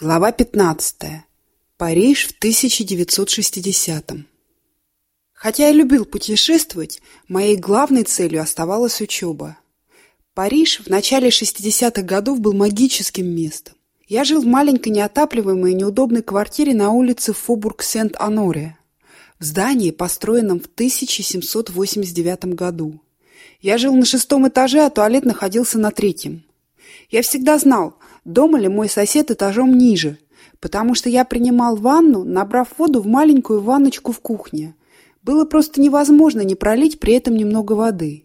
Глава 15. Париж в 1960-м. Хотя я любил путешествовать, моей главной целью оставалась учеба. Париж в начале 60-х годов был магическим местом. Я жил в маленькой неотапливаемой и неудобной квартире на улице Фобург-Сент-Аноре, в здании, построенном в 1789 году. Я жил на шестом этаже, а туалет находился на третьем. Я всегда знал, дома ли мой сосед этажом ниже, потому что я принимал ванну, набрав воду в маленькую ванночку в кухне. Было просто невозможно не пролить при этом немного воды.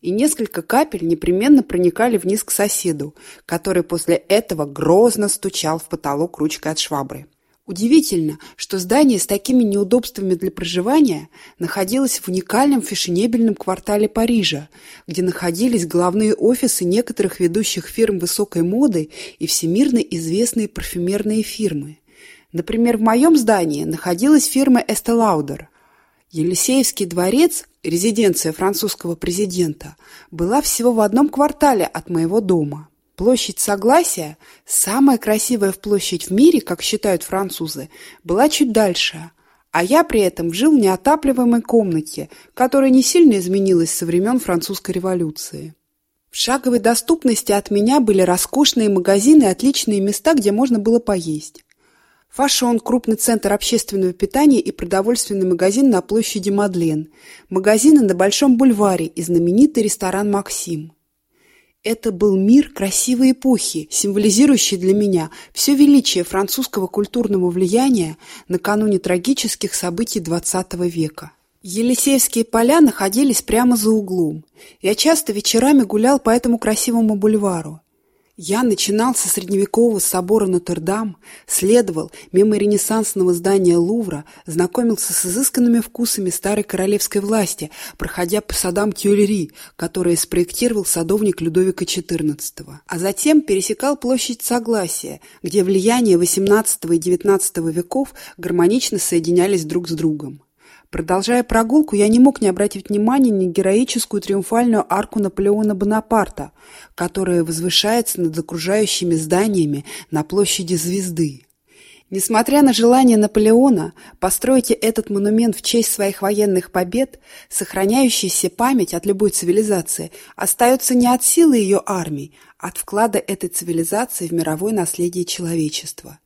И несколько капель непременно проникали вниз к соседу, который после этого грозно стучал в потолок ручкой от швабры. Удивительно, что здание с такими неудобствами для проживания находилось в уникальном фешенебельном квартале Парижа, где находились главные офисы некоторых ведущих фирм высокой моды и всемирно известные парфюмерные фирмы. Например, в моем здании находилась фирма Estée Lauder. Елисеевский дворец, резиденция французского президента, была всего в одном квартале от моего дома. Площадь Согласия, самая красивая в площадь в мире, как считают французы, была чуть дальше, а я при этом жил в неотапливаемой комнате, которая не сильно изменилась со времен французской революции. В шаговой доступности от меня были роскошные магазины и отличные места, где можно было поесть. Фашон – крупный центр общественного питания и продовольственный магазин на площади Мадлен, магазины на Большом бульваре и знаменитый ресторан «Максим». Это был мир красивой эпохи, символизирующий для меня все величие французского культурного влияния накануне трагических событий XX века. Елисеевские поля находились прямо за углом. Я часто вечерами гулял по этому красивому бульвару. Я начинал со средневекового собора Нотр-Дам, следовал мимо ренессансного здания Лувра, знакомился с изысканными вкусами старой королевской власти, проходя по садам Тюильри, которые спроектировал садовник Людовика XIV. А затем пересекал площадь Согласия, где влияния XVIII и XIX веков гармонично соединялись друг с другом. Продолжая прогулку, я не мог не обратить внимания на героическую триумфальную арку Наполеона Бонапарта, которая возвышается над окружающими зданиями на площади Звезды. Несмотря на желание Наполеона построить этот монумент в честь своих военных побед, сохраняющаяся память от любой цивилизации остается не от силы ее армий, а от вклада этой цивилизации в мировое наследие человечества.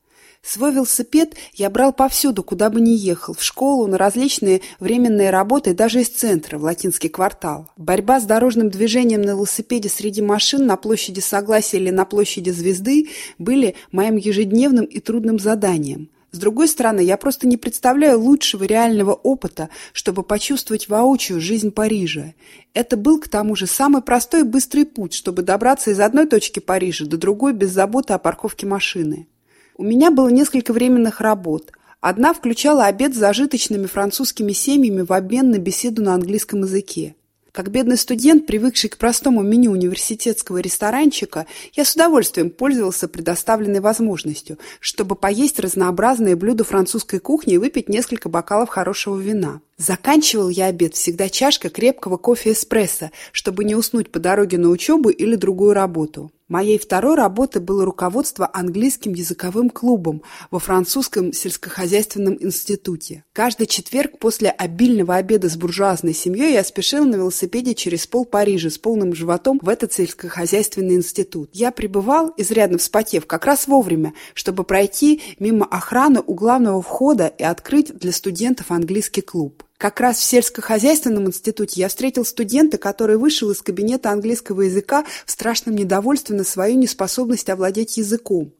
Свой велосипед я брал повсюду, куда бы ни ехал, в школу, на различные временные работы, даже из центра, в латинский квартал. Борьба с дорожным движением на велосипеде среди машин на площади Согласия или на площади Звезды были моим ежедневным и трудным заданием. С другой стороны, я просто не представляю лучшего реального опыта, чтобы почувствовать воочию жизнь Парижа. Это был, к тому же, самый простой и быстрый путь, чтобы добраться из одной точки Парижа до другой без заботы о парковке машины. У меня было несколько временных работ. Одна включала обед с зажиточными французскими семьями в обмен на беседу на английском языке. Как бедный студент, привыкший к простому меню университетского ресторанчика, я с удовольствием пользовался предоставленной возможностью, чтобы поесть разнообразные блюда французской кухни и выпить несколько бокалов хорошего вина. Заканчивал я обед всегда чашкой крепкого кофе-эспрессо, чтобы не уснуть по дороге на учебу или другую работу. Моей второй работой было руководство английским языковым клубом во французском сельскохозяйственном институте. Каждый четверг после обильного обеда с буржуазной семьей я спешил на велосипеде через пол Парижа с полным животом в этот сельскохозяйственный институт. Я пребывал, изрядно вспотев, как раз вовремя, чтобы пройти мимо охраны у главного входа и открыть для студентов английский клуб. Как раз в сельскохозяйственном институте я встретил студента, который вышел из кабинета английского языка в страшном недовольстве на свою неспособность овладеть языком.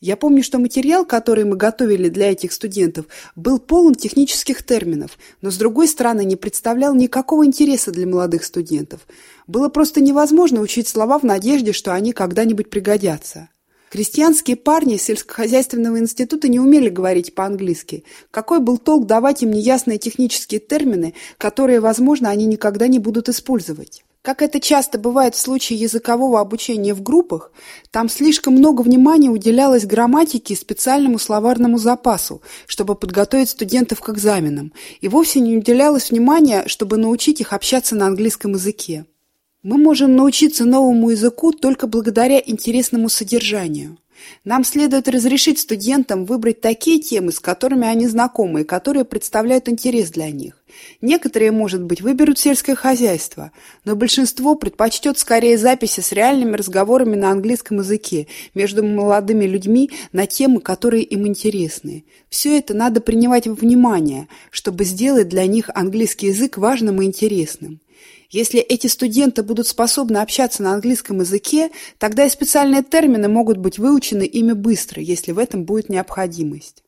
Я помню, что материал, который мы готовили для этих студентов, был полон технических терминов, но, с другой стороны, не представлял никакого интереса для молодых студентов. Было просто невозможно учить слова в надежде, что они когда-нибудь пригодятся. Крестьянские парни сельскохозяйственного института не умели говорить по-английски. Какой был толк давать им неясные технические термины, которые, возможно, они никогда не будут использовать? Как это часто бывает в случае языкового обучения в группах, там слишком много внимания уделялось грамматике и специальному словарному запасу, чтобы подготовить студентов к экзаменам, и вовсе не уделялось внимания, чтобы научить их общаться на английском языке. Мы можем научиться новому языку только благодаря интересному содержанию. Нам следует разрешить студентам выбрать такие темы, с которыми они знакомы и которые представляют интерес для них. Некоторые, может быть, выберут сельское хозяйство, но большинство предпочтет скорее записи с реальными разговорами на английском языке между молодыми людьми на темы, которые им интересны. Все это надо принимать во внимание, чтобы сделать для них английский язык важным и интересным. Если эти студенты будут способны общаться на английском языке, тогда и специальные термины могут быть выучены ими быстро, если в этом будет необходимость.